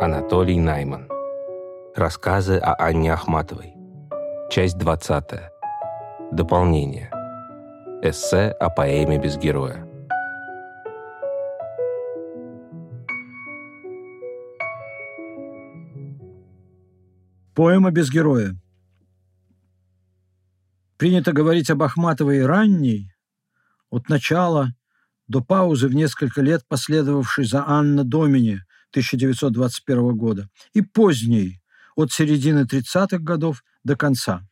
Анатолий Найман. Рассказы о Анне Ахматовой. Часть 20. Дополнение. Эссе о поэме без героя. Поэма без героя. Принято говорить об Ахматовой ранней, от начала до паузы в несколько лет, последовавшей за Анна Домини 1921 года, и поздней, от середины 30-х годов до конца.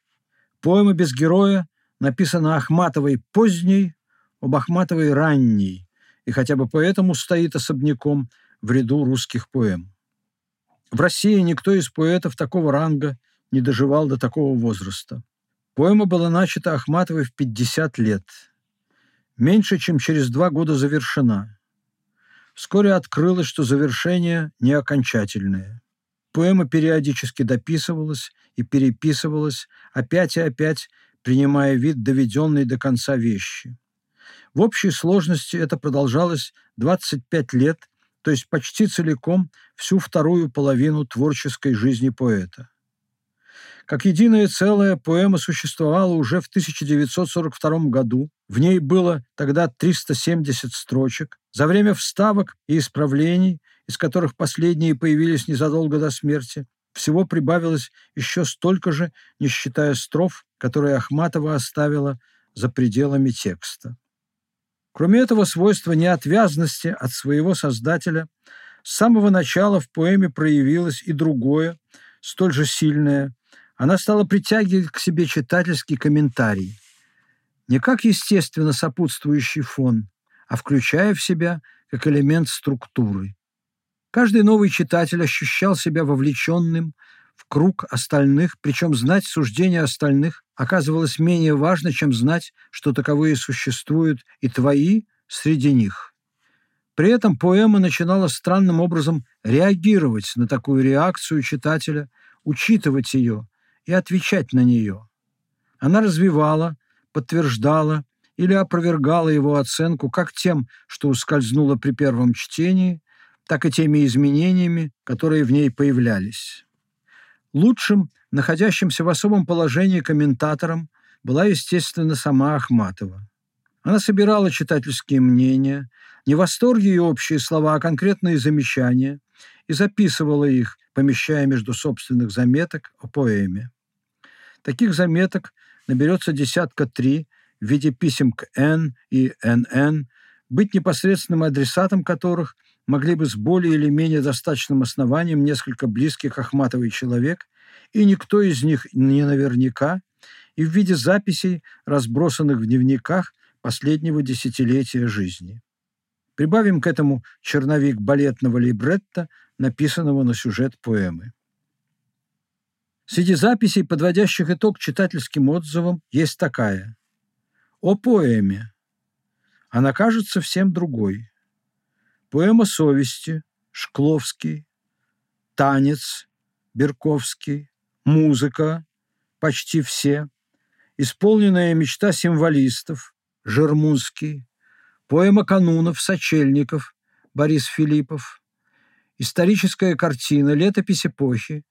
Поэма «Без героя» написана Ахматовой поздней, об Ахматовой ранней, и хотя бы поэтому стоит особняком в ряду русских поэм. В России никто из поэтов такого ранга не доживал до такого возраста. Поэма была начата Ахматовой в 50 лет – меньше чем через два года завершена. Вскоре открылось, что завершение не окончательное. Поэма периодически дописывалась и переписывалась, опять и опять принимая вид доведенной до конца вещи. В общей сложности это продолжалось 25 лет, то есть почти целиком всю вторую половину творческой жизни поэта. Как единое целое поэма существовала уже в 1942 году. В ней было тогда 370 строчек. За время вставок и исправлений, из которых последние появились незадолго до смерти, всего прибавилось еще столько же, не считая строф, которые Ахматова оставила за пределами текста. Кроме этого свойства неотвязности от своего создателя, с самого начала в поэме проявилось и другое, столь же сильное, она стала притягивать к себе читательский комментарий, не как естественно сопутствующий фон, а включая в себя как элемент структуры. Каждый новый читатель ощущал себя вовлеченным в круг остальных, причем знать суждения остальных оказывалось менее важно, чем знать, что таковые существуют и твои среди них. При этом поэма начинала странным образом реагировать на такую реакцию читателя, учитывать ее, и отвечать на нее. Она развивала, подтверждала или опровергала его оценку как тем, что ускользнуло при первом чтении, так и теми изменениями, которые в ней появлялись. Лучшим, находящимся в особом положении комментатором, была, естественно, сама Ахматова. Она собирала читательские мнения, не восторги и общие слова, а конкретные замечания, и записывала их, помещая между собственных заметок о поэме. Таких заметок наберется десятка три в виде писем к Н и НН, быть непосредственным адресатом которых могли бы с более или менее достаточным основанием несколько близких Ахматовой человек, и никто из них не наверняка, и в виде записей, разбросанных в дневниках последнего десятилетия жизни. Прибавим к этому черновик балетного либретто, написанного на сюжет поэмы. Среди записей, подводящих итог читательским отзывам, есть такая. О поэме. Она кажется всем другой. Поэма совести, Шкловский, танец, Берковский, музыка, почти все, исполненная мечта символистов, Жермунский, поэма канунов, Сочельников, Борис Филиппов, историческая картина, летопись эпохи,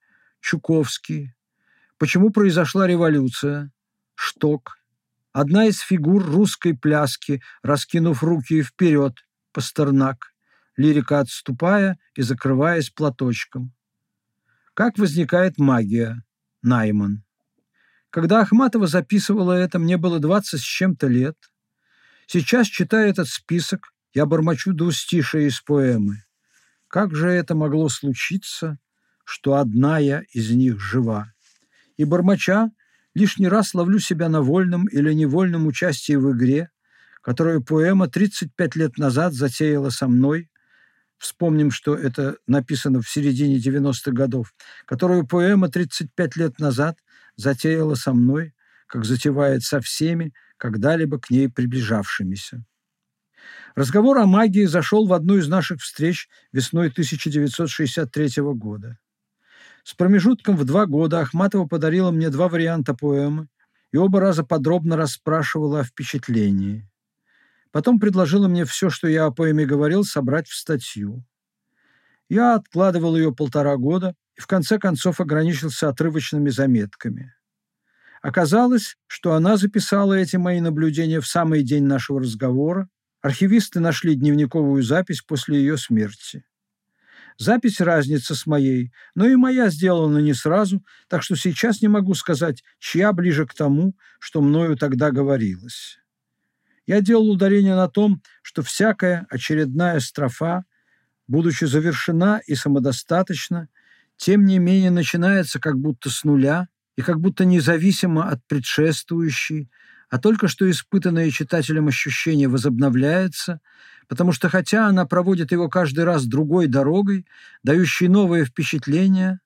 Чуковский. Почему произошла революция? Шток. Одна из фигур русской пляски, раскинув руки вперед, Пастернак, лирика отступая и закрываясь платочком. Как возникает магия? Найман. Когда Ахматова записывала это, мне было 20 с чем-то лет. Сейчас, читая этот список, я бормочу двустишие из поэмы. Как же это могло случиться, что одна я из них жива. И бормоча лишний раз ловлю себя на вольном или невольном участии в игре, которую поэма 35 лет назад затеяла со мной, вспомним, что это написано в середине 90-х годов, которую поэма 35 лет назад затеяла со мной, как затевает со всеми, когда-либо к ней приближавшимися. Разговор о магии зашел в одну из наших встреч весной 1963 года. С промежутком в два года Ахматова подарила мне два варианта поэмы и оба раза подробно расспрашивала о впечатлении. Потом предложила мне все, что я о поэме говорил, собрать в статью. Я откладывал ее полтора года и в конце концов ограничился отрывочными заметками. Оказалось, что она записала эти мои наблюдения в самый день нашего разговора. Архивисты нашли дневниковую запись после ее смерти. Запись разница с моей, но и моя сделана не сразу, так что сейчас не могу сказать, чья ближе к тому, что мною тогда говорилось. Я делал ударение на том, что всякая очередная строфа, будучи завершена и самодостаточна, тем не менее начинается как будто с нуля и как будто независимо от предшествующей, а только что испытанное читателем ощущение возобновляется, потому что хотя она проводит его каждый раз другой дорогой, дающей новые впечатления,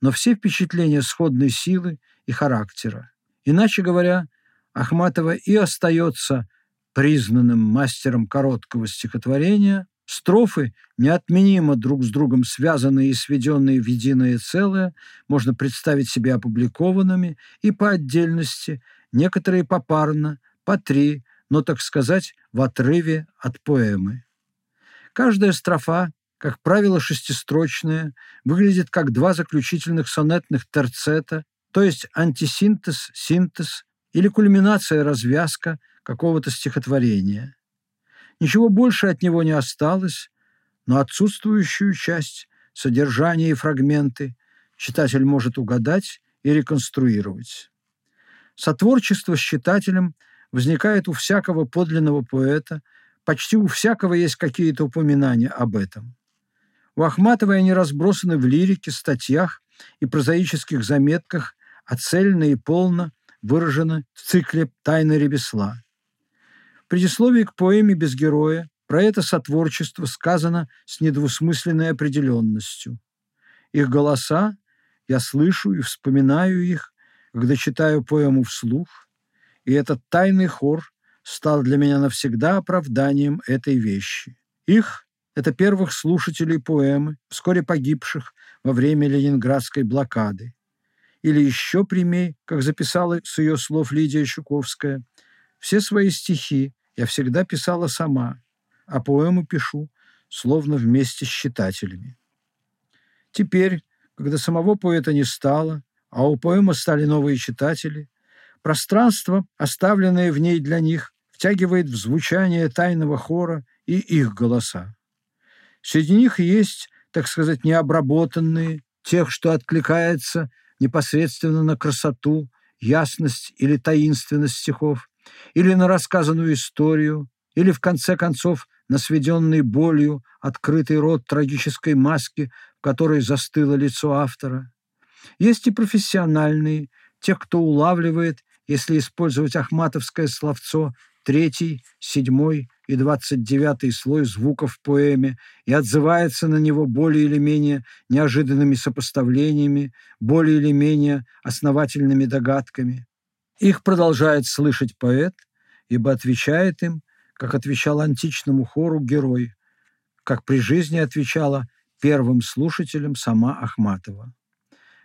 но все впечатления сходной силы и характера. Иначе говоря, Ахматова и остается признанным мастером короткого стихотворения, строфы, неотменимо друг с другом связанные и сведенные в единое целое, можно представить себе опубликованными и по отдельности, некоторые попарно, по три, но, так сказать, в отрыве от поэмы. Каждая строфа, как правило, шестистрочная, выглядит как два заключительных сонетных терцета, то есть антисинтез, синтез или кульминация-развязка какого-то стихотворения. Ничего больше от него не осталось, но отсутствующую часть, содержание и фрагменты читатель может угадать и реконструировать. Сотворчество с читателем возникает у всякого подлинного поэта, почти у всякого есть какие-то упоминания об этом. У Ахматовой они разбросаны в лирике, статьях и прозаических заметках, а цельно и полно выражены в цикле «Тайны ремесла». В предисловии к поэме «Без героя» про это сотворчество сказано с недвусмысленной определенностью. Их голоса, я слышу и вспоминаю их, когда читаю поэму вслух, и этот тайный хор стал для меня навсегда оправданием этой вещи. Их – это первых слушателей поэмы, вскоре погибших во время ленинградской блокады. Или еще прямей, как записала с ее слов Лидия Щуковская, «Все свои стихи я всегда писала сама, а поэму пишу, словно вместе с читателями». Теперь, когда самого поэта не стало, а у поэмы стали новые читатели, пространство, оставленное в ней для них, втягивает в звучание тайного хора и их голоса. Среди них есть, так сказать, необработанные, тех, что откликается непосредственно на красоту, ясность или таинственность стихов, или на рассказанную историю, или, в конце концов, на сведенный болью открытый рот трагической маски, в которой застыло лицо автора. Есть и профессиональные, тех, кто улавливает, если использовать ахматовское словцо, третий, седьмой и двадцать девятый слой звуков в поэме и отзывается на него более или менее неожиданными сопоставлениями, более или менее основательными догадками. Их продолжает слышать поэт, ибо отвечает им, как отвечал античному хору герой, как при жизни отвечала первым слушателям сама Ахматова.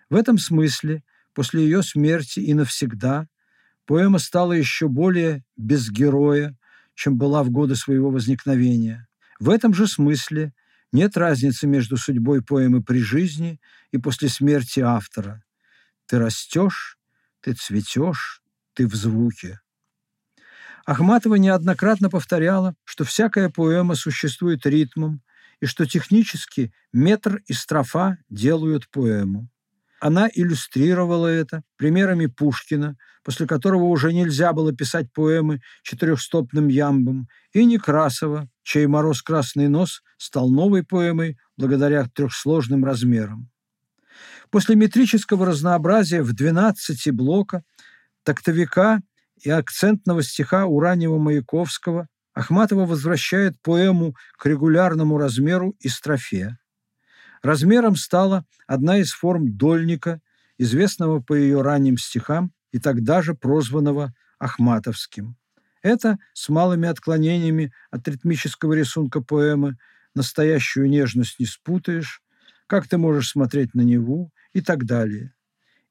В этом смысле, после ее смерти и навсегда, поэма стала еще более без героя, чем была в годы своего возникновения. В этом же смысле нет разницы между судьбой поэмы при жизни и после смерти автора. Ты растешь, ты цветешь, ты в звуке. Ахматова неоднократно повторяла, что всякая поэма существует ритмом и что технически метр и строфа делают поэму. Она иллюстрировала это примерами Пушкина, после которого уже нельзя было писать поэмы четырехстопным ямбом, и Некрасова, чей «Мороз красный нос» стал новой поэмой благодаря трехсложным размерам. После метрического разнообразия в 12 блока, тактовика и акцентного стиха у раннего Маяковского Ахматова возвращает поэму к регулярному размеру и строфе. Размером стала одна из форм дольника, известного по ее ранним стихам и тогда же прозванного Ахматовским. Это с малыми отклонениями от ритмического рисунка поэмы «Настоящую нежность не спутаешь», «Как ты можешь смотреть на Неву» и так далее.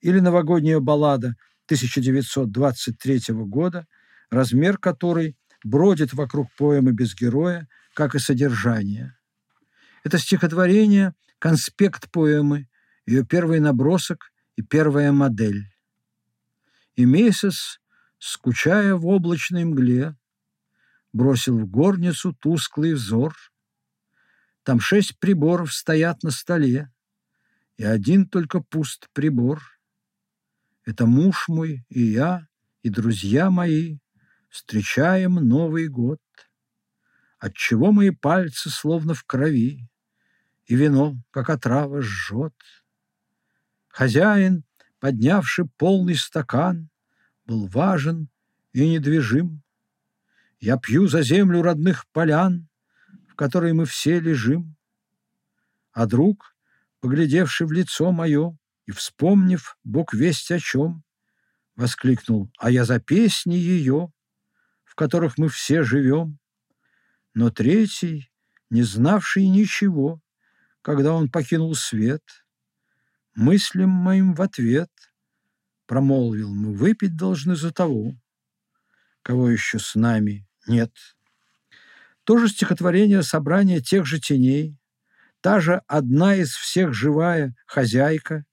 Или новогодняя баллада 1923 года, размер которой бродит вокруг поэмы без героя, как и содержание. Это стихотворение – конспект поэмы, ее первый набросок и первая модель. И месяц, скучая в облачной мгле, бросил в горницу тусклый взор. Там шесть приборов стоят на столе, и один только пуст прибор. Это муж мой и я, и друзья мои встречаем Новый год. Отчего мои пальцы словно в крови, и вино, как отрава, жжет. Хозяин, поднявший полный стакан, был важен и недвижим. Я пью за землю родных полян, в которой мы все лежим. А друг, поглядевший в лицо мое и вспомнив, Бог весть о чем, воскликнул, а я за песни ее, в которых мы все живем. Но третий, не знавший ничего, когда он покинул свет, мыслям моим в ответ промолвил, мы выпить должны за того, кого еще с нами нет. То же стихотворение собрание тех же теней, та же одна из всех живая хозяйка,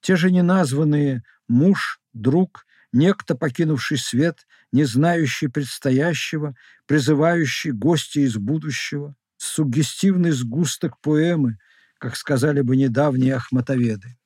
те же неназванные муж, друг, некто, покинувший свет, не знающий предстоящего, призывающий гостя из будущего, суггестивный сгусток поэмы, как сказали бы недавние ахматоведы.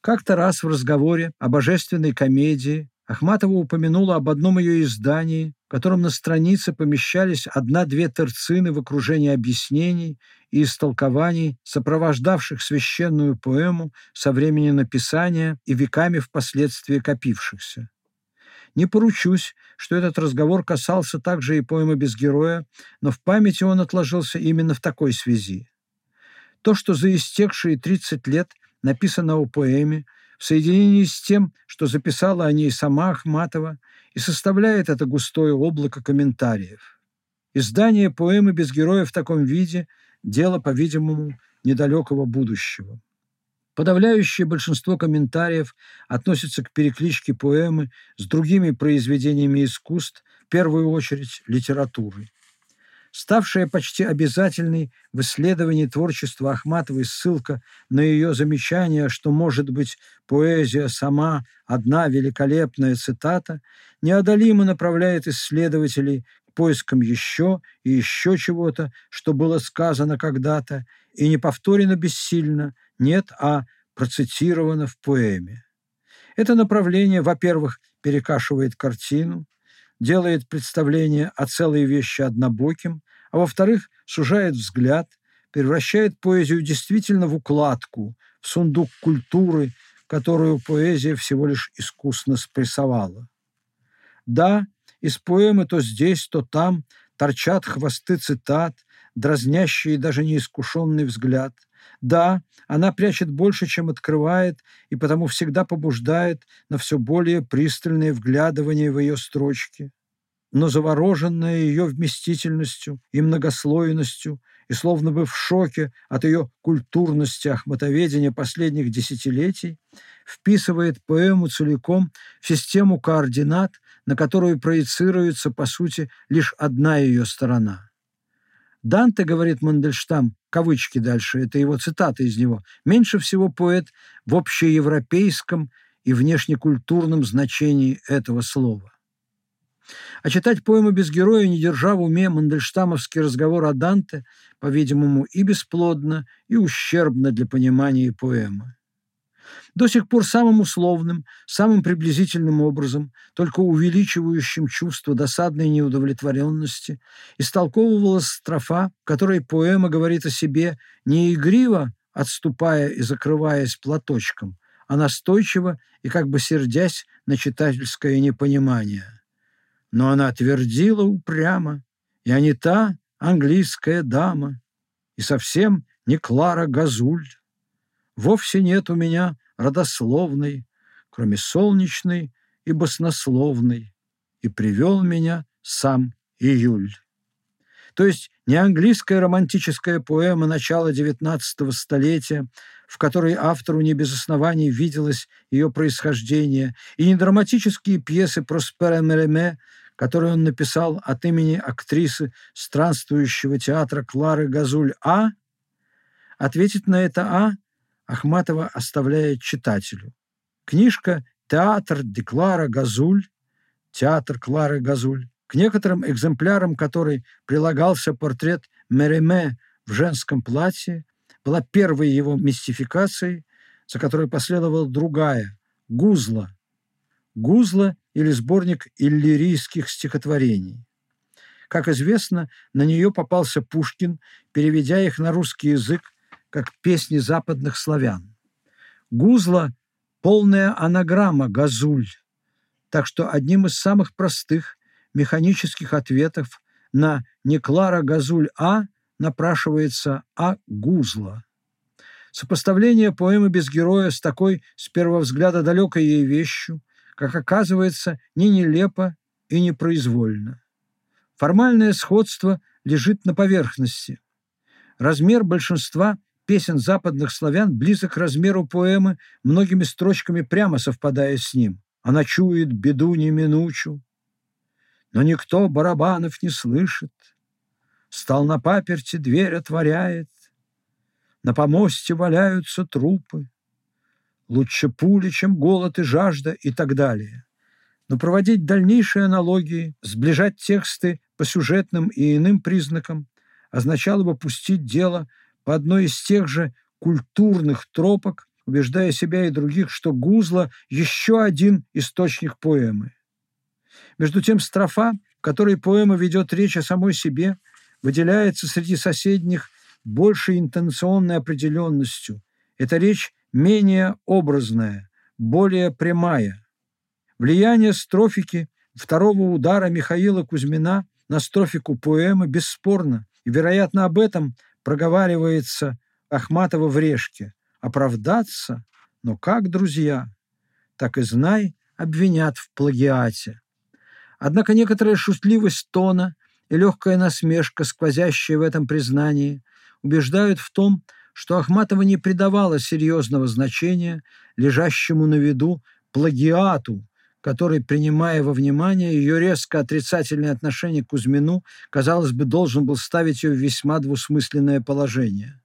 Как-то раз в разговоре о божественной комедии Ахматова упомянула об одном ее издании, в котором на странице помещались одна-две терцины в окружении объяснений и истолкований, сопровождавших священную поэму со времени написания и веками впоследствии копившихся. Не поручусь, что этот разговор касался также и поэмы «Без героя», но в памяти он отложился именно в такой связи. То, что за истекшие 30 лет написано о поэме, в соединении с тем, что записала о ней сама Ахматова, и составляет это густое облако комментариев. Издание поэмы «Без героя» в таком виде – дело, по-видимому, недалекого будущего. Подавляющее большинство комментариев относится к перекличке поэмы с другими произведениями искусств, в первую очередь литературы. Ставшая почти обязательной в исследовании творчества Ахматовой ссылка на ее замечание, что, может быть, поэзия сама одна великолепная цитата, неодолимо направляет исследователей к поискам еще и еще чего-то, что было сказано когда-то и не повторено бессильно, нет, а процитировано в поэме. Это направление, во-первых, перекашивает картину, делает представление о целой вещи однобоким, а во-вторых, сужает взгляд, превращает поэзию действительно в укладку, в сундук культуры, которую поэзия всего лишь искусно спрессовала. Да, из поэмы то здесь, то там торчат хвосты цитат, дразнящие даже неискушенный взгляд. Да, она прячет больше, чем открывает, и потому всегда побуждает на все более пристальное вглядывание в ее строчки но завороженная ее вместительностью и многослойностью, и словно бы в шоке от ее культурности ахматоведения последних десятилетий, вписывает поэму целиком в систему координат, на которую проецируется, по сути, лишь одна ее сторона. Данте, говорит Мандельштам, кавычки дальше, это его цитата из него, меньше всего поэт в общеевропейском и внешнекультурном значении этого слова. А читать поэмы без героя, не держа в уме мандельштамовский разговор о Данте, по-видимому, и бесплодно, и ущербно для понимания поэмы. До сих пор самым условным, самым приблизительным образом, только увеличивающим чувство досадной неудовлетворенности, истолковывалась строфа, в которой поэма говорит о себе не игриво, отступая и закрываясь платочком, а настойчиво и как бы сердясь на читательское непонимание – но она твердила упрямо, я не та английская дама, и совсем не Клара Газуль. Вовсе нет у меня родословной, кроме солнечной и баснословной, и привел меня сам июль. То есть не английская романтическая поэма начала XIX столетия, в которой автору не без оснований виделось ее происхождение, и не драматические пьесы Проспера Мереме, который он написал от имени актрисы странствующего театра Клары Газуль А, Ответить на это «а» Ахматова оставляет читателю. Книжка «Театр Деклара Газуль», «Театр Клары Газуль», к некоторым экземплярам которой прилагался портрет Мереме в женском платье, была первой его мистификацией, за которой последовала другая – «Гузла». «Гузла» или сборник иллирийских стихотворений. Как известно, на нее попался Пушкин, переведя их на русский язык как песни западных славян. Гузла – полная анаграмма «газуль», так что одним из самых простых механических ответов на «не Клара Газуль А» напрашивается «А Гузла». Сопоставление поэмы без героя с такой, с первого взгляда, далекой ей вещью, как оказывается, не нелепо и не произвольно. Формальное сходство лежит на поверхности. Размер большинства песен западных славян близок к размеру поэмы, многими строчками прямо совпадая с ним. Она чует беду неминучу, но никто барабанов не слышит. Стал на паперти, дверь отворяет, на помосте валяются трупы. Лучше пули, чем голод и жажда и так далее. Но проводить дальнейшие аналогии, сближать тексты по сюжетным и иным признакам означало бы пустить дело по одной из тех же культурных тропок, убеждая себя и других, что гузла – еще один источник поэмы. Между тем строфа, в которой поэма ведет речь о самой себе, выделяется среди соседних большей интенционной определенностью. Эта речь менее образная, более прямая. Влияние строфики второго удара Михаила Кузьмина на строфику поэмы бесспорно, и, вероятно, об этом проговаривается Ахматова в «Решке». Оправдаться? Но как, друзья? Так и знай, обвинят в плагиате. Однако некоторая шутливость тона и легкая насмешка, сквозящая в этом признании, убеждают в том, что Ахматова не придавала серьезного значения лежащему на виду плагиату, который, принимая во внимание ее резко отрицательное отношение к Кузьмину, казалось бы, должен был ставить ее в весьма двусмысленное положение.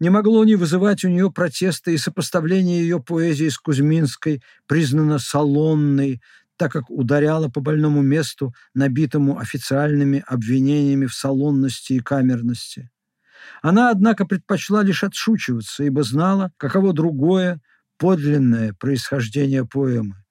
Не могло не вызывать у нее протеста и сопоставление ее поэзии с Кузьминской, признано салонной, так как ударяла по больному месту, набитому официальными обвинениями в салонности и камерности. Она, однако, предпочла лишь отшучиваться, ибо знала, каково другое, подлинное происхождение поэмы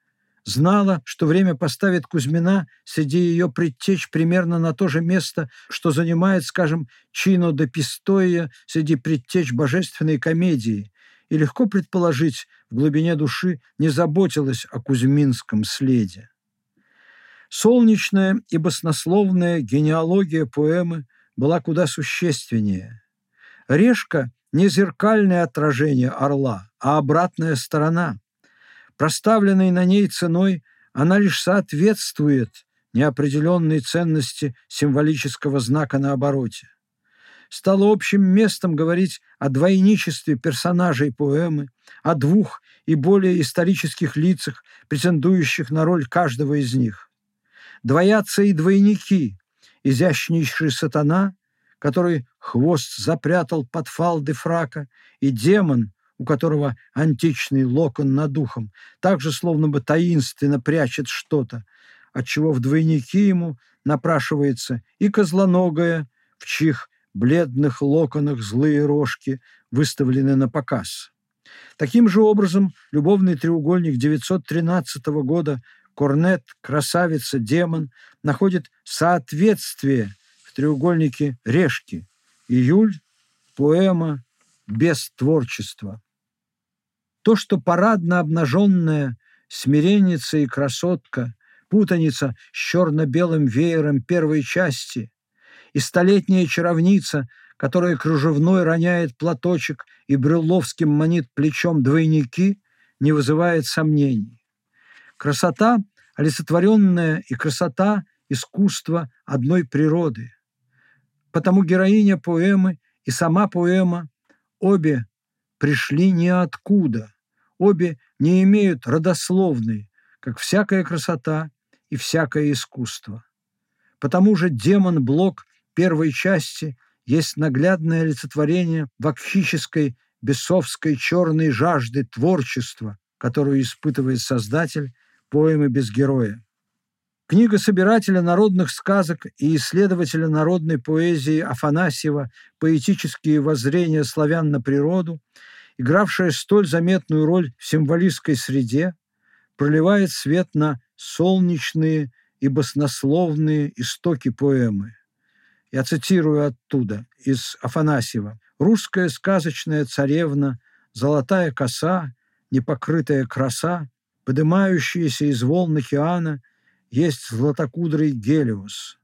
знала, что время поставит Кузьмина среди ее предтеч примерно на то же место, что занимает, скажем, Чино де Пистоя среди предтеч божественной комедии, и легко предположить, в глубине души не заботилась о кузьминском следе. Солнечная и баснословная генеалогия поэмы была куда существеннее. Решка – не зеркальное отражение орла, а обратная сторона – Проставленной на ней ценой она лишь соответствует неопределенной ценности символического знака на обороте. Стало общим местом говорить о двойничестве персонажей поэмы, о двух и более исторических лицах, претендующих на роль каждого из них. Двоятся и двойники, изящнейший сатана, который хвост запрятал под фалды фрака, и демон, у которого античный локон над ухом, также словно бы таинственно прячет что-то, отчего в двойники ему напрашивается и козлоногая, в чьих бледных локонах злые рожки выставлены на показ. Таким же образом, любовный треугольник 913 года Корнет, красавица, демон находит соответствие в треугольнике Решки. Июль, поэма без творчества. То, что парадно обнаженная смиренница и красотка, путаница с черно-белым веером первой части и столетняя чаровница, которая кружевной роняет платочек и брюловским манит плечом двойники, не вызывает сомнений. Красота, олицетворенная и красота – искусство одной природы. Потому героиня поэмы и сама поэма обе пришли ниоткуда. Обе не имеют родословной, как всякая красота и всякое искусство. Потому же демон Блок первой части есть наглядное олицетворение вакхической бесовской черной жажды творчества, которую испытывает создатель поэмы без героя. Книга собирателя народных сказок и исследователя народной поэзии Афанасьева «Поэтические воззрения славян на природу», игравшая столь заметную роль в символистской среде, проливает свет на солнечные и баснословные истоки поэмы. Я цитирую оттуда, из Афанасьева. «Русская сказочная царевна, золотая коса, непокрытая краса, поднимающаяся из волн океана, есть златокудрый Гелиос».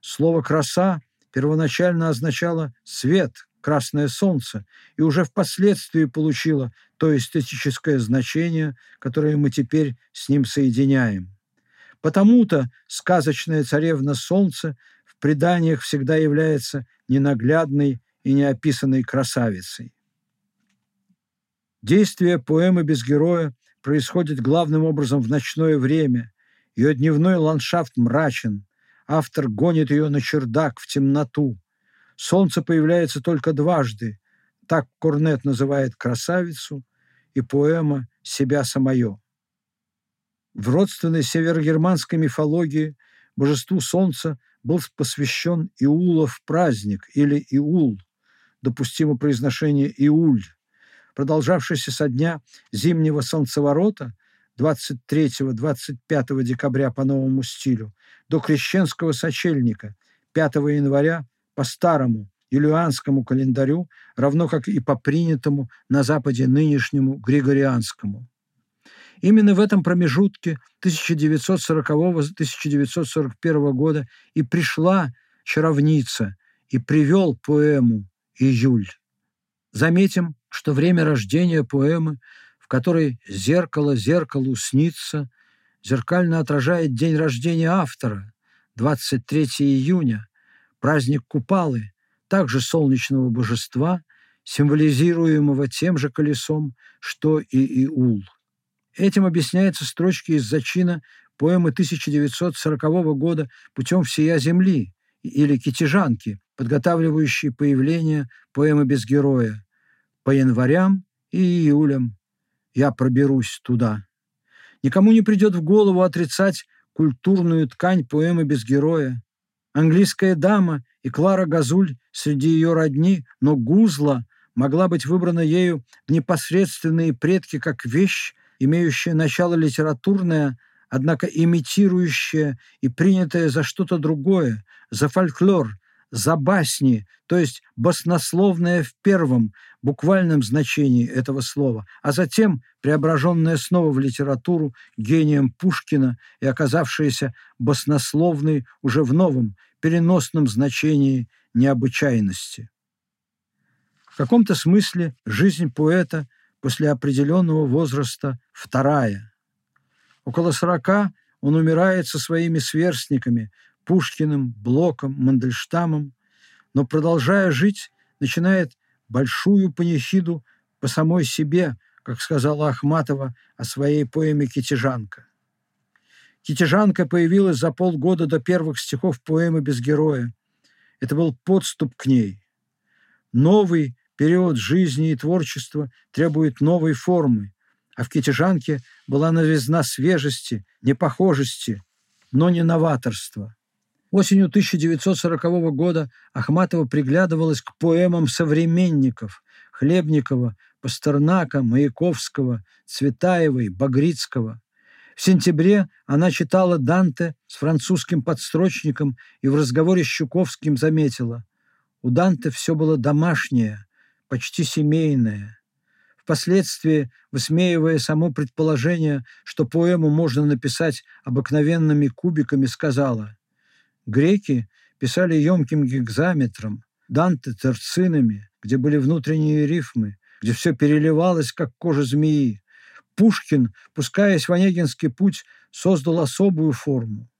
Слово «краса» первоначально означало «свет», «красное солнце» и уже впоследствии получило то эстетическое значение, которое мы теперь с ним соединяем. Потому-то сказочная царевна солнца в преданиях всегда является ненаглядной и неописанной красавицей. Действие поэмы без героя происходит главным образом в ночное время. Ее дневной ландшафт мрачен. Автор гонит ее на чердак в темноту. Солнце появляется только дважды. Так Корнет называет красавицу и поэма «Себя самое». В родственной северогерманской мифологии божеству солнца был посвящен Иулов праздник или Иул, допустимо произношение Иуль, продолжавшийся со дня зимнего солнцеворота 23-25 декабря по новому стилю до крещенского сочельника 5 января по старому юлианскому календарю, равно как и по принятому на Западе нынешнему григорианскому. Именно в этом промежутке 1940-1941 года и пришла чаровница и привел поэму «Июль». Заметим, что время рождения поэмы, в которой «зеркало зеркалу снится», зеркально отражает день рождения автора, 23 июня, праздник Купалы, также солнечного божества, символизируемого тем же колесом, что и Иул. Этим объясняются строчки из зачина поэмы 1940 года «Путем всея земли» или «Китежанки», подготавливающей появление поэмы без героя. «По январям и июлям я проберусь туда». Никому не придет в голову отрицать культурную ткань поэмы без героя. Английская дама и Клара Газуль среди ее родни, но Гузла могла быть выбрана ею в непосредственные предки как вещь, имеющее начало литературное, однако имитирующее и принятое за что-то другое, за фольклор, за басни, то есть баснословное в первом, буквальном значении этого слова, а затем преображенное снова в литературу гением Пушкина и оказавшееся баснословной уже в новом, переносном значении необычайности. В каком-то смысле жизнь поэта после определенного возраста вторая. Около сорока он умирает со своими сверстниками Пушкиным, Блоком, Мандельштамом, но, продолжая жить, начинает большую панихиду по самой себе, как сказала Ахматова о своей поэме «Китежанка». «Китежанка» появилась за полгода до первых стихов поэмы «Без героя». Это был подступ к ней. Новый, Период жизни и творчества требует новой формы, а в «Китежанке» была новизна свежести, непохожести, но не новаторства. Осенью 1940 года Ахматова приглядывалась к поэмам современников Хлебникова, Пастернака, Маяковского, Цветаевой, Багрицкого. В сентябре она читала Данте с французским подстрочником и в разговоре с Щуковским заметила – у Данте все было домашнее, почти семейное. Впоследствии, высмеивая само предположение, что поэму можно написать обыкновенными кубиками, сказала «Греки писали емким гигзаметром, Данте – терцинами, где были внутренние рифмы, где все переливалось, как кожа змеи. Пушкин, пускаясь в Онегинский путь, создал особую форму.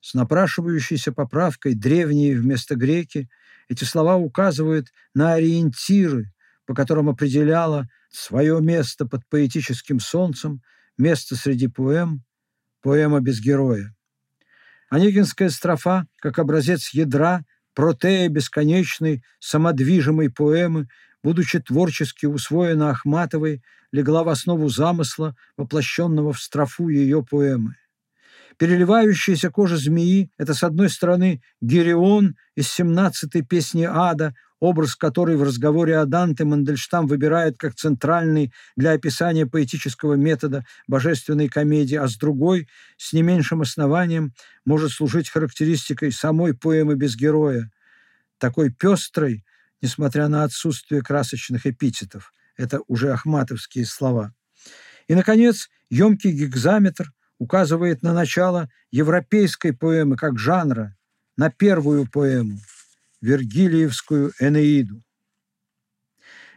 С напрашивающейся поправкой «древние» вместо «греки» Эти слова указывают на ориентиры, по которым определяла свое место под поэтическим солнцем, место среди поэм, поэма без героя. Онегинская строфа, как образец ядра, протея бесконечной самодвижимой поэмы, будучи творчески усвоена Ахматовой, легла в основу замысла, воплощенного в строфу ее поэмы. Переливающаяся кожа змеи – это, с одной стороны, Герион из 17-й песни Ада, образ которой в разговоре о Данте Мандельштам выбирает как центральный для описания поэтического метода божественной комедии, а с другой, с не меньшим основанием, может служить характеристикой самой поэмы без героя, такой пестрой, несмотря на отсутствие красочных эпитетов. Это уже ахматовские слова. И, наконец, емкий гигзаметр указывает на начало европейской поэмы как жанра, на первую поэму – Вергилиевскую Энеиду.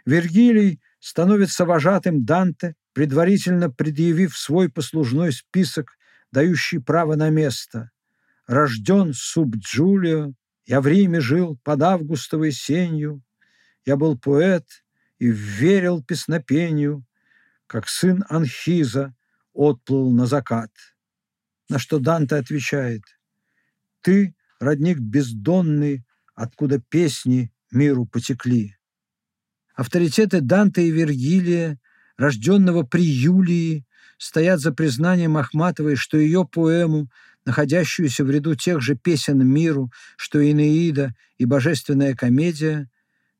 Вергилий становится вожатым Данте, предварительно предъявив свой послужной список, дающий право на место. Рожден суб Джулио, я в Риме жил под августовой сенью, я был поэт и верил песнопению, как сын Анхиза отплыл на закат. На что Данте отвечает, «Ты, родник бездонный, откуда песни миру потекли. Авторитеты Данте и Вергилия, рожденного при Юлии, стоят за признанием Ахматовой, что ее поэму, находящуюся в ряду тех же песен миру, что Инеида и Божественная комедия,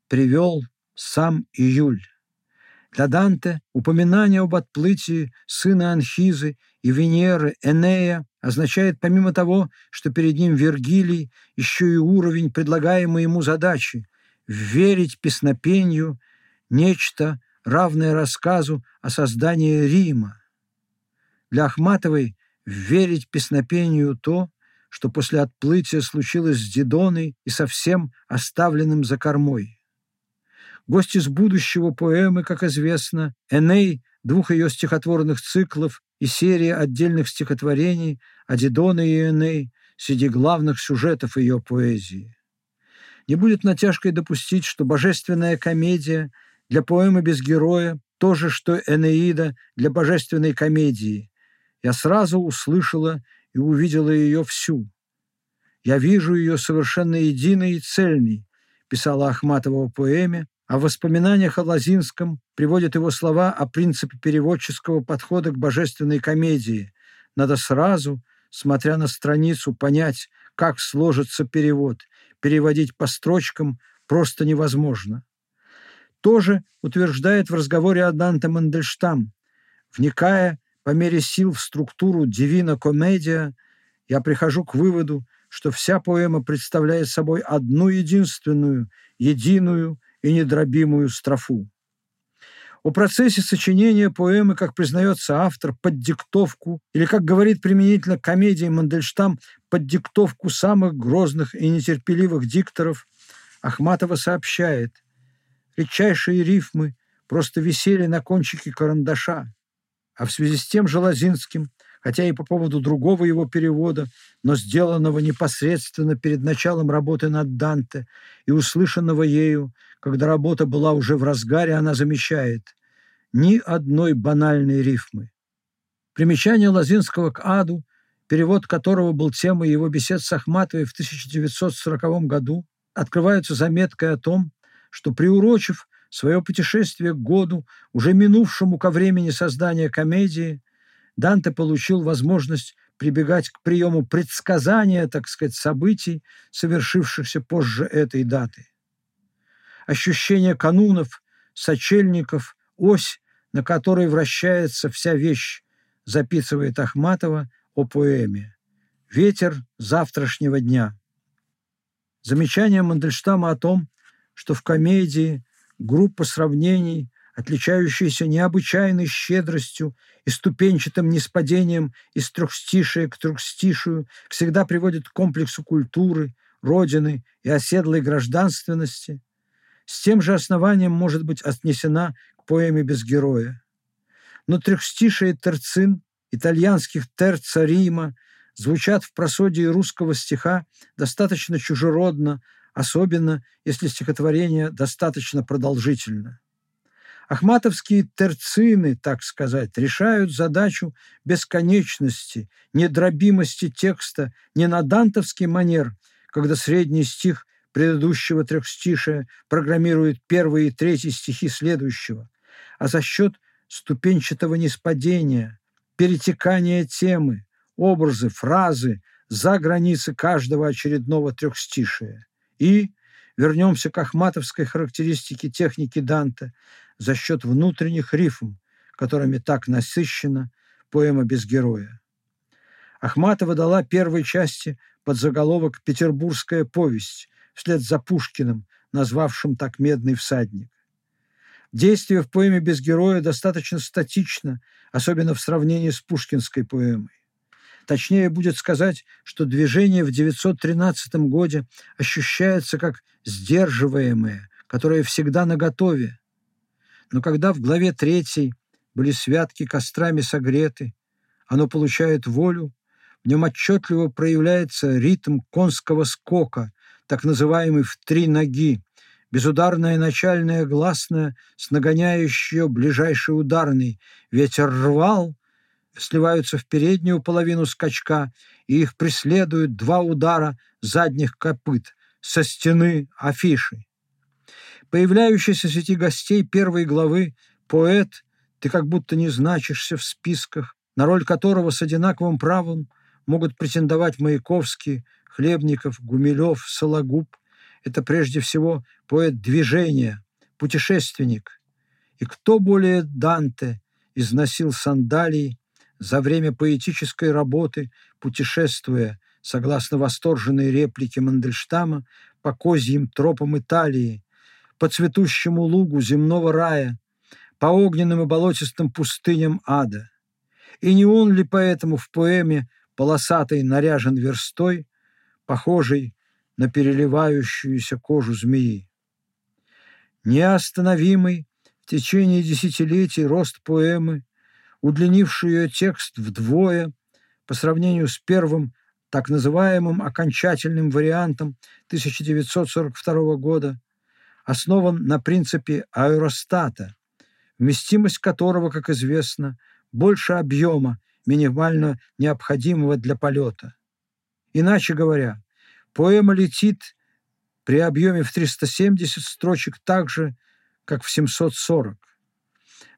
привел сам Июль. Для Данте упоминание об отплытии сына Анхизы и Венеры Энея означает помимо того, что перед ним Вергилий, еще и уровень предлагаемой ему задачи – верить песнопению нечто, равное рассказу о создании Рима. Для Ахматовой верить песнопению то, что после отплытия случилось с Дидоной и совсем оставленным за кормой. Гость из будущего поэмы, как известно, Эней, двух ее стихотворных циклов и серия отдельных стихотворений Адидона и Эней среди главных сюжетов ее поэзии. Не будет натяжкой допустить, что божественная комедия для поэмы без героя то же, что Энеида для божественной комедии. Я сразу услышала и увидела ее всю. Я вижу ее совершенно единой и цельной, писала Ахматова в поэме, а в воспоминаниях о Лазинском приводит его слова о принципе переводческого подхода к божественной комедии. Надо сразу, смотря на страницу, понять, как сложится перевод. Переводить по строчкам просто невозможно. Тоже утверждает в разговоре о Данте Мандельштам. Вникая по мере сил в структуру «Дивина комедия», я прихожу к выводу, что вся поэма представляет собой одну единственную, единую, и недробимую строфу. О процессе сочинения поэмы, как признается автор, под диктовку, или, как говорит применительно комедии Мандельштам, под диктовку самых грозных и нетерпеливых дикторов, Ахматова сообщает, редчайшие рифмы просто висели на кончике карандаша, а в связи с тем же Лозинским хотя и по поводу другого его перевода, но сделанного непосредственно перед началом работы над Данте и услышанного ею, когда работа была уже в разгаре, она замечает ни одной банальной рифмы. Примечание Лозинского к аду, перевод которого был темой его бесед с Ахматовой в 1940 году, открываются заметкой о том, что, приурочив свое путешествие к году, уже минувшему ко времени создания комедии, Данте получил возможность прибегать к приему предсказания, так сказать, событий, совершившихся позже этой даты. Ощущение канунов, сочельников, ось, на которой вращается вся вещь, записывает Ахматова о поэме «Ветер завтрашнего дня». Замечание Мандельштама о том, что в комедии группа сравнений отличающаяся необычайной щедростью и ступенчатым неспадением из трехстишия к трехстишию, всегда приводит к комплексу культуры, родины и оседлой гражданственности, с тем же основанием может быть отнесена к поэме без героя. Но трехстишие терцин, итальянских терца Рима, звучат в просодии русского стиха достаточно чужеродно, особенно если стихотворение достаточно продолжительно. Ахматовские терцины, так сказать, решают задачу бесконечности, недробимости текста не на дантовский манер, когда средний стих предыдущего трехстишия программирует первые и третьи стихи следующего, а за счет ступенчатого неспадения, перетекания темы, образы, фразы за границы каждого очередного трехстишия. И вернемся к ахматовской характеристике техники Данте за счет внутренних рифм, которыми так насыщена поэма «Без героя». Ахматова дала первой части под заголовок «Петербургская повесть», вслед за Пушкиным, назвавшим так «Медный всадник». Действие в поэме «Без героя» достаточно статично, особенно в сравнении с пушкинской поэмой. Точнее будет сказать, что движение в 913 годе ощущается как сдерживаемое, которое всегда наготове. Но когда в главе третьей были святки кострами согреты, оно получает волю, в нем отчетливо проявляется ритм конского скока, так называемый в три ноги, безударная начальная гласная с нагоняющей ближайший ударный. Ветер рвал, сливаются в переднюю половину скачка, и их преследуют два удара задних копыт со стены афиши. Появляющийся среди гостей первой главы поэт, ты как будто не значишься в списках, на роль которого с одинаковым правом могут претендовать Маяковский, Хлебников, Гумилев, Сологуб. Это прежде всего поэт движения, путешественник. И кто более Данте износил сандалии за время поэтической работы, путешествуя, согласно восторженной реплике Мандельштама, по козьим тропам Италии, по цветущему лугу земного рая, по огненным и болотистым пустыням ада. И не он ли поэтому в поэме полосатый наряжен верстой, похожий на переливающуюся кожу змеи. Неостановимый в течение десятилетий рост поэмы, удлинивший ее текст вдвое по сравнению с первым так называемым окончательным вариантом 1942 года, основан на принципе аэростата, вместимость которого, как известно, больше объема, минимально необходимого для полета. Иначе говоря, поэма летит при объеме в 370 строчек так же, как в 740.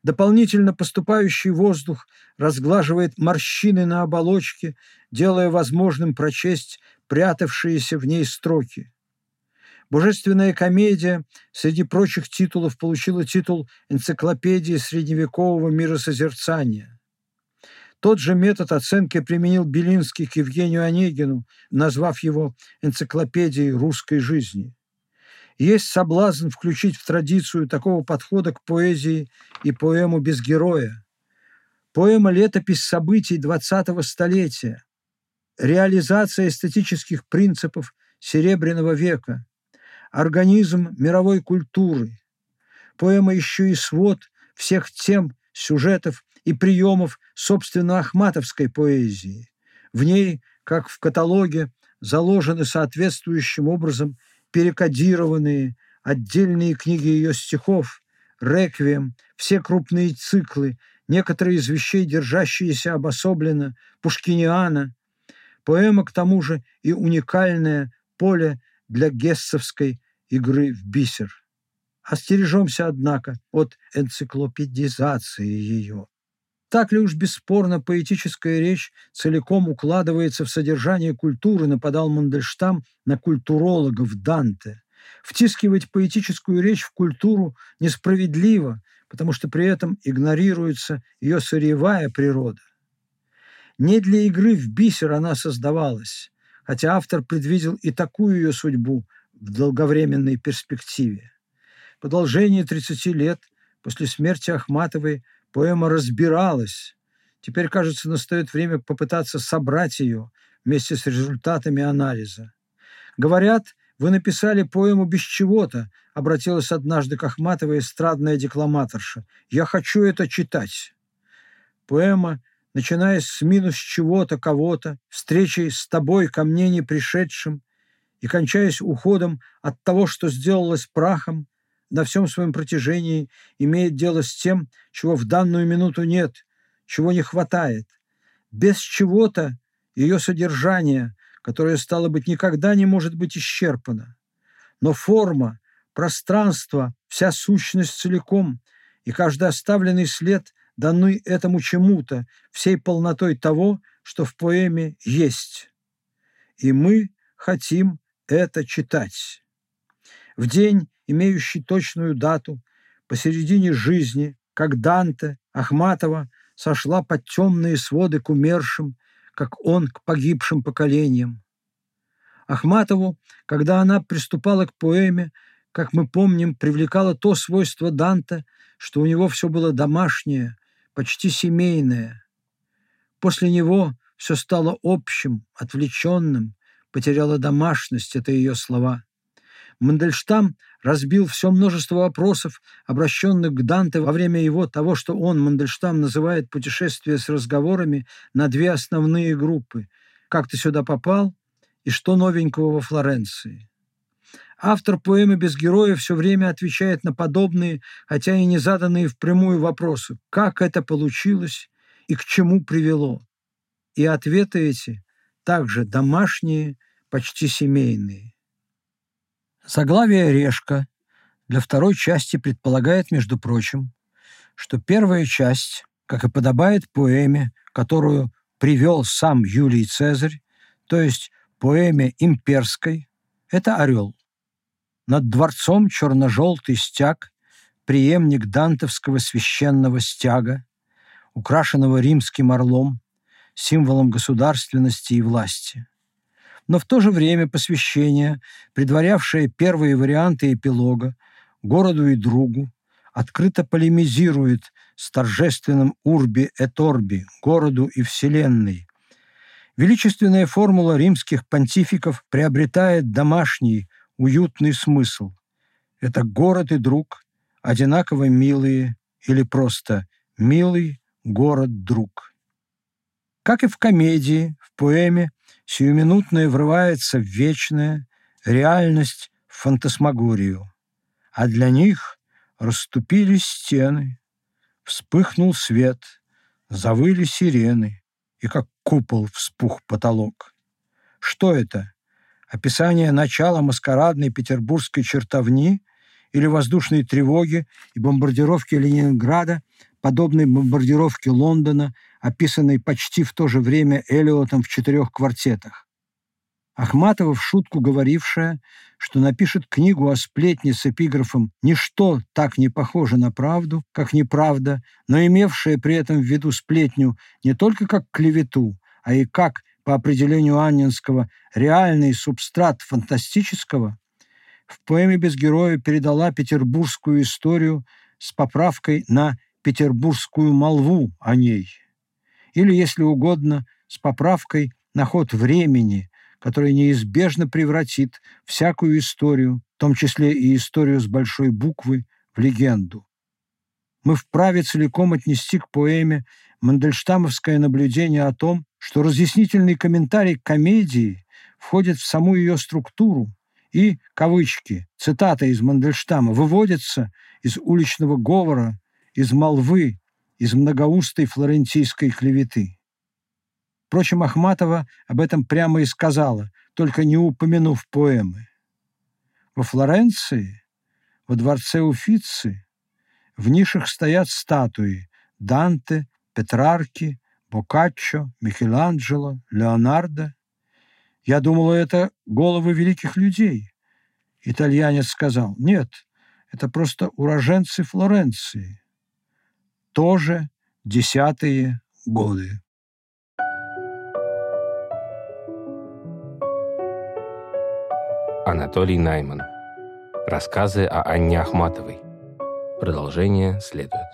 Дополнительно поступающий воздух разглаживает морщины на оболочке, делая возможным прочесть прятавшиеся в ней строки. «Божественная комедия» среди прочих титулов получила титул «Энциклопедии средневекового миросозерцания». Тот же метод оценки применил Белинский к Евгению Онегину, назвав его энциклопедией русской жизни. Есть соблазн включить в традицию такого подхода к поэзии и поэму без героя. Поэма – летопись событий 20-го столетия, реализация эстетических принципов Серебряного века, организм мировой культуры. Поэма еще и свод всех тем, сюжетов и приемов, собственно, ахматовской поэзии. В ней, как в каталоге, заложены соответствующим образом перекодированные отдельные книги ее стихов, реквием, все крупные циклы, некоторые из вещей, держащиеся обособленно, Пушкиниана. Поэма, к тому же, и уникальное поле для гессовской игры в бисер. Остережемся, однако, от энциклопедизации ее. Так ли уж бесспорно поэтическая речь целиком укладывается в содержание культуры, нападал Мандельштам на культурологов Данте. Втискивать поэтическую речь в культуру несправедливо, потому что при этом игнорируется ее сырьевая природа. Не для игры в бисер она создавалась, хотя автор предвидел и такую ее судьбу в долговременной перспективе. По продолжении 30 лет после смерти Ахматовой – Поэма разбиралась. Теперь, кажется, настает время попытаться собрать ее вместе с результатами анализа. Говорят, вы написали поэму без чего-то, обратилась однажды к Ахматовой эстрадная декламаторша. Я хочу это читать. Поэма, начиная с минус чего-то, кого-то, встречей с тобой ко мне не пришедшим, и кончаясь уходом от того, что сделалось прахом, на всем своем протяжении имеет дело с тем, чего в данную минуту нет, чего не хватает. Без чего-то ее содержание, которое, стало быть, никогда не может быть исчерпано. но форма, пространство, вся сущность целиком и каждый оставленный след даны этому чему-то, всей полнотой того, что в поэме есть. И мы хотим это читать. В день, имеющий точную дату, посередине жизни, как Данте, Ахматова сошла под темные своды к умершим, как он к погибшим поколениям. Ахматову, когда она приступала к поэме, как мы помним, привлекало то свойство Данте, что у него все было домашнее, почти семейное. После него все стало общим, отвлеченным, потеряла домашность, это ее слова. Мандельштам разбил все множество вопросов, обращенных к Данте во время его того, что он, Мандельштам, называет путешествие с разговорами на две основные группы. «Как ты сюда попал?» и «Что новенького во Флоренции?». Автор поэмы «Без героя» все время отвечает на подобные, хотя и не заданные впрямую вопросы. Как это получилось и к чему привело? И ответы эти также домашние, почти семейные. Заглавие «Решка» для второй части предполагает, между прочим, что первая часть, как и подобает поэме, которую привел сам Юлий Цезарь, то есть поэме имперской, это «Орел». Над дворцом черно-желтый стяг, преемник дантовского священного стяга, украшенного римским орлом, символом государственности и власти. Но в то же время посвящение, предварявшее первые варианты эпилога, городу и другу, открыто полемизирует с торжественным «урби et orbi» – городу и вселенной. Величественная формула римских понтификов приобретает домашний, уютный смысл. Это город и друг, одинаково милые или просто милый город-друг. Как и в комедии, в поэме сиюминутное врывается в вечное, реальность в фантасмагорию. А для них расступились стены, вспыхнул свет, завыли сирены, и как купол вспух потолок. Что это? описание начала маскарадной петербургской чертовни или воздушной тревоги и бомбардировки Ленинграда, подобной бомбардировке Лондона, описанной почти в то же время Элиотом в четырех квартетах. Ахматова в шутку говорившая, что напишет книгу о сплетне с эпиграфом «Ничто так не похоже на правду, как неправда», но имевшая при этом в виду сплетню не только как клевету, а и как по определению Анненского, реальный субстрат фантастического, в поэме «Без героя» передала петербургскую историю с поправкой на петербургскую молву о ней. Или, если угодно, с поправкой на ход времени, который неизбежно превратит всякую историю, в том числе и историю с большой буквы, в легенду. Мы вправе целиком отнести к поэме мандельштамовское наблюдение о том, что разъяснительный комментарий к комедии входит в саму ее структуру и, кавычки, цитата из Мандельштама, выводится из уличного говора, из молвы, из многоустой флорентийской клеветы. Впрочем, Ахматова об этом прямо и сказала, только не упомянув поэмы. Во Флоренции, во дворце Уфицы, в нишах стоят статуи Данте, Петрарки, Боккаччо, Микеланджело, Леонардо. Я думала, это головы великих людей. Итальянец сказал, нет, это просто уроженцы Флоренции. Тоже десятые годы. Анатолий Найман. Рассказы о Анне Ахматовой. Продолжение следует.